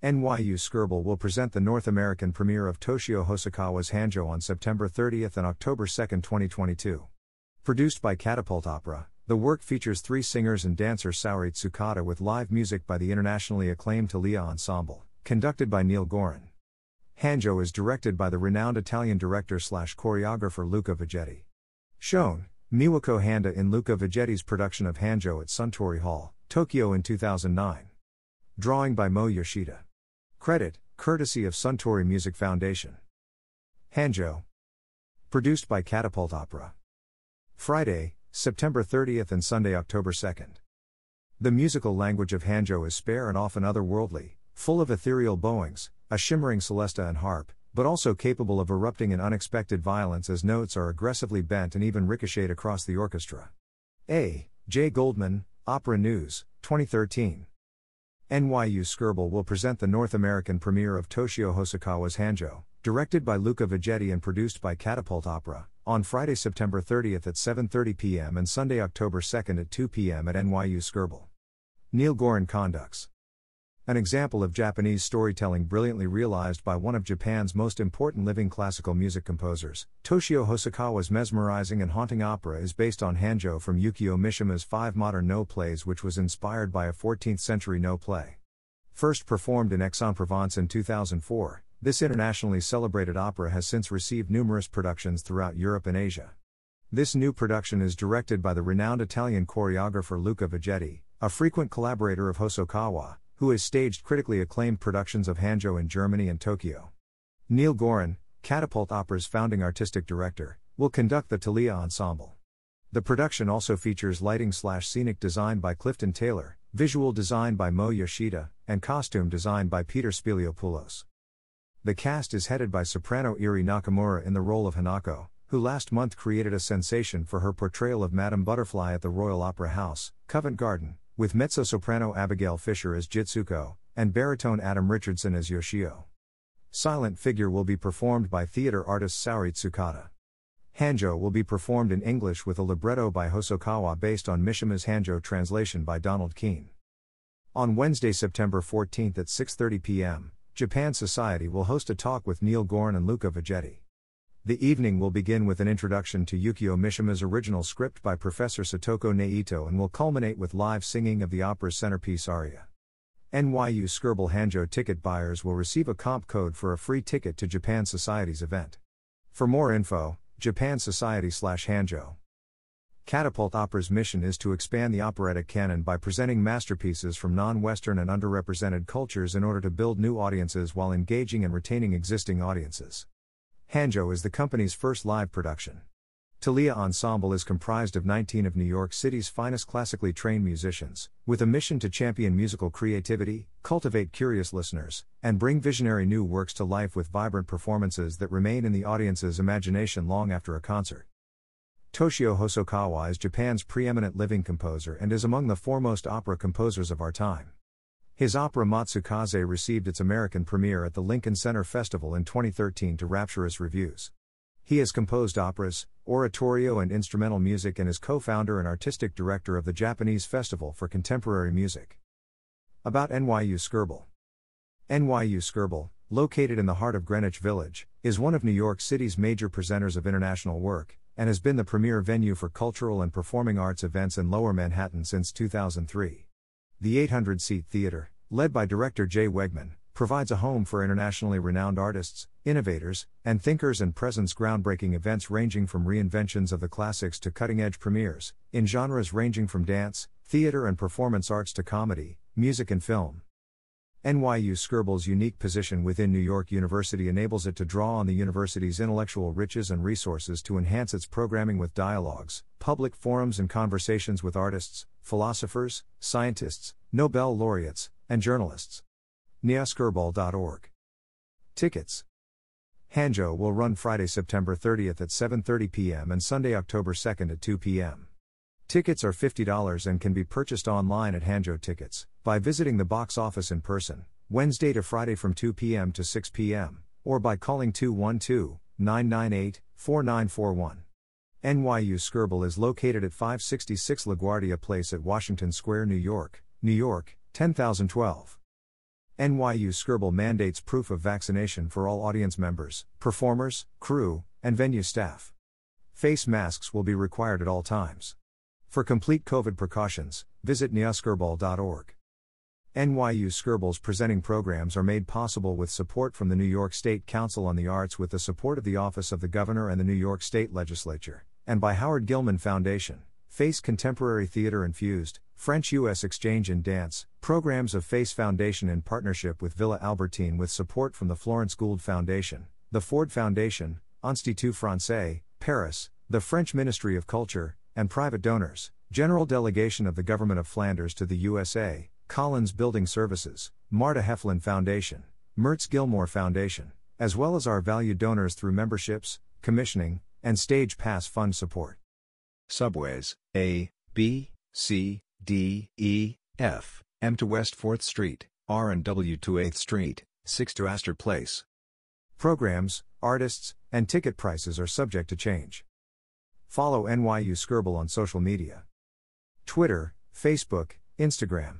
NYU Skirball will present the North American premiere of Toshio Hosokawa's Hanjo on September 30th and October 2, 2022. Produced by Catapult Opera, the work features three singers and dancer Saori Tsukada with live music by the internationally acclaimed Talea Ensemble, conducted by Neal Goren. Hanjo is directed by the renowned Italian director slash choreographer Luca Veggetti. Shown, Miwako Handa in Luca Veggetti's production of Hanjo at Suntory Hall, Tokyo in 2009. Drawing by Mo Yoshida. Credit, courtesy of Suntory Music Foundation. Hanjo. Produced by Catapult Opera. Friday, September 30th and Sunday, October 2nd. The musical language of Hanjo is spare and often otherworldly, full of ethereal bowings, a shimmering celesta and harp, but also capable of erupting in unexpected violence as notes are aggressively bent and even ricocheted across the orchestra. A. J. Goldman, Opera News, 2013. NYU Skirball will present the North American premiere of Toshio Hosokawa's Hanjo, directed by Luca Veggetti and produced by Catapult Opera, on Friday, September 30th at 7:30 p.m. and Sunday, October 2nd at 2 p.m. at NYU Skirball. Neal Goren conducts. An example of Japanese storytelling brilliantly realized by one of Japan's most important living classical music composers, Toshio Hosokawa's mesmerizing and haunting opera is based on Hanjo from Yukio Mishima's five modern Noh plays, which was inspired by a 14th century Noh play. First performed in Aix-en-Provence in 2004, this internationally celebrated opera has since received numerous productions throughout Europe and Asia. This new production is directed by the renowned Italian choreographer Luca Veggetti, a frequent collaborator of Hosokawa, who has staged critically acclaimed productions of Hanjo in Germany and Tokyo. Neal Goren, Catapult Opera's founding artistic director, will conduct the Talea Ensemble. The production also features lighting slash scenic design by Clifton Taylor, visual design by Mo Yoshida, and costume design by Peter Spiliopoulos. The cast is headed by soprano Eri Nakamura in the role of Hanako, who last month created a sensation for her portrayal of Madame Butterfly at the Royal Opera House, Covent Garden, with mezzo soprano Abigail Fisher as Jitsuko, and baritone Adam Richardson as Yoshio. Silent Figure will be performed by theater artist Saori Tsukada. Hanjo will be performed in English with a libretto by Hosokawa based on Mishima's Hanjo translation by Donald Keene. On Wednesday, September 14th at 6:30 p.m., Japan Society will host a talk with Neal Goren and Luca Veggetti. The evening will begin with an introduction to Yukio Mishima's original script by Professor Satoko Naito and will culminate with live singing of the opera's centerpiece aria. NYU Skirball Hanjo ticket buyers will receive a comp code for a free ticket to Japan Society's event. For more info, Japan Society slash Hanjo. Catapult Opera's mission is to expand the operatic canon by presenting masterpieces from non Western and underrepresented cultures in order to build new audiences while engaging and retaining existing audiences. Hanjo is the company's first live production. Talea Ensemble is comprised of 19 of New York City's finest classically trained musicians, with a mission to champion musical creativity, cultivate curious listeners, and bring visionary new works to life with vibrant performances that remain in the audience's imagination long after a concert. Toshio Hosokawa is Japan's preeminent living composer and is among the foremost opera composers of our time. His opera Matsukaze received its American premiere at the Lincoln Center Festival in 2013 to rapturous reviews. He has composed operas, oratorio, and instrumental music and is co founder and artistic director of the Japanese Festival for Contemporary Music. About NYU Skirball NYU Skirball, located in the heart of Greenwich Village, is one of New York City's major presenters of international work, and has been the premier venue for cultural and performing arts events in Lower Manhattan since 2003. The 800 seat theater, led by director Jay Wegman, provides a home for internationally renowned artists, innovators, and thinkers and presents groundbreaking events ranging from reinventions of the classics to cutting edge premieres, in genres ranging from dance, theater, and performance arts to comedy, music, and film. NYU Skirball's unique position within New York University enables it to draw on the university's intellectual riches and resources to enhance its programming with dialogues, public forums, and conversations with artists, philosophers, scientists, Nobel laureates, and journalists. nyuskirball.org. Tickets. Hanjo will run Friday, September 30th at 7:30 p.m. and Sunday, October 2nd at 2 p.m. Tickets are $50 and can be purchased online at Hanjo Tickets by visiting the box office in person, Wednesday to Friday from 2 p.m. to 6 p.m., or by calling 212 998 4941. NYU Skirball is located at 566 LaGuardia Place at Washington Square, New York, New York, 10012. NYU Skirball mandates proof of vaccination for all audience members, performers, crew, and venue staff. Face masks will be required at all times. For complete COVID precautions, visit nyuskirball.org. NYU Skirball's presenting programs are made possible with support from the New York State Council on the Arts with the support of the Office of the Governor and the New York State Legislature, and by Howard Gilman Foundation, Face Contemporary Theater Infused, French US Exchange in Dance, programs of Face Foundation in partnership with Villa Albertine with support from the Florence Gould Foundation, the Ford Foundation, Institut Francais, Paris, the French Ministry of Culture, and private donors, General Delegation of the Government of Flanders to the USA, Collins Building Services, Marta Heflin Foundation, Mertz Gilmore Foundation, as well as our valued donors through memberships, commissioning, and Stage Pass Fund support. Subways A, B, C, D, E, F, M to West 4th Street, R and W to 8th Street, 6 to Astor Place. Programs, artists, and ticket prices are subject to change. Follow NYU Skirball on social media Twitter, Facebook, Instagram.